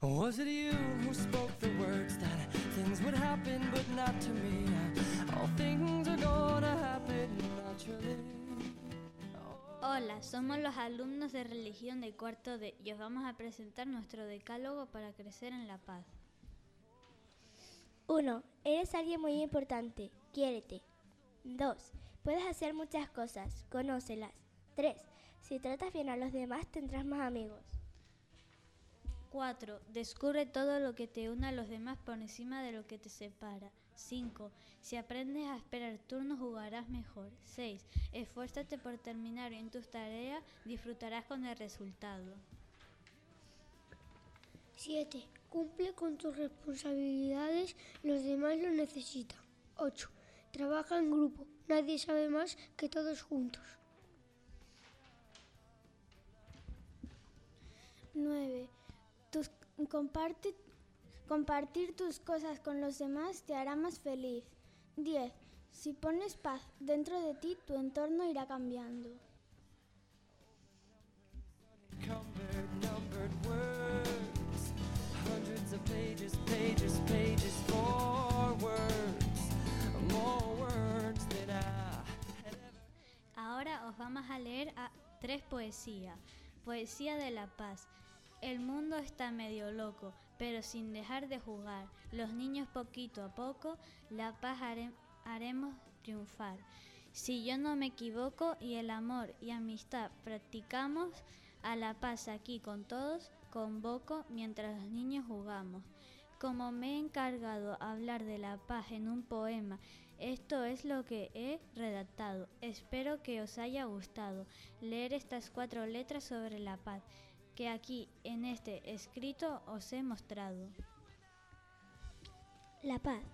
Was it you who spoke the words that things would happen but not to me? All things are gonna happen naturally. Hola, somos los alumnos de religión de cuarto D y os vamos a presentar nuestro decálogo para crecer en la paz. 1. Eres alguien muy importante. Quiérete. 2. Puedes hacer muchas cosas. Conócelas. 3. Si tratas bien a los demás tendrás más amigos. 4. Descubre todo lo que te une a los demás por encima de lo que te separa. 5. Si aprendes a esperar turnos jugarás mejor. 6. Esfuérzate por terminar bien tus tareas, disfrutarás con el resultado. 7. Cumple con tus responsabilidades, los demás lo necesitan. 8. Trabaja en grupo, nadie sabe más que todos juntos. Comparte, compartir tus cosas con los demás te hará más feliz. 10. Si pones paz dentro de ti, tu entorno irá cambiando. Ahora os vamos a leer a tres poesías. Poesía de la paz. El mundo está medio loco, pero sin dejar de jugar. Los niños poquito a poco, la paz hare- haremos triunfar. Si yo no me equivoco y el amor y amistad practicamos, a la paz aquí con todos convoco mientras los niños jugamos. Como me he encargado hablar de la paz en un poema, esto es lo que he redactado. Espero que os haya gustado leer estas cuatro letras sobre la paz que aquí en este escrito os he mostrado. La paz.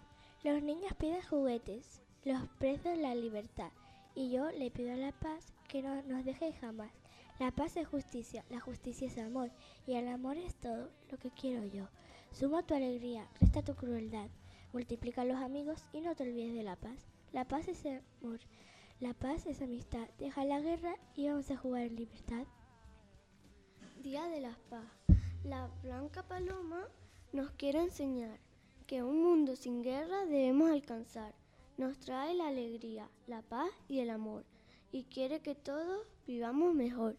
Los niños piden juguetes, los presos la libertad. Y yo le pido a la paz que no nos deje jamás. La paz es justicia, la justicia es amor. Y el amor es todo lo que quiero yo. Suma tu alegría, resta tu crueldad. Multiplica los amigos y no te olvides de la paz. La paz es amor, la paz es amistad. Deja la guerra y vamos a jugar en libertad. Día de la Paz. La Blanca Paloma nos quiere enseñar que un mundo sin guerra debemos alcanzar. Nos trae la alegría, la paz y el amor y quiere que todos vivamos mejor.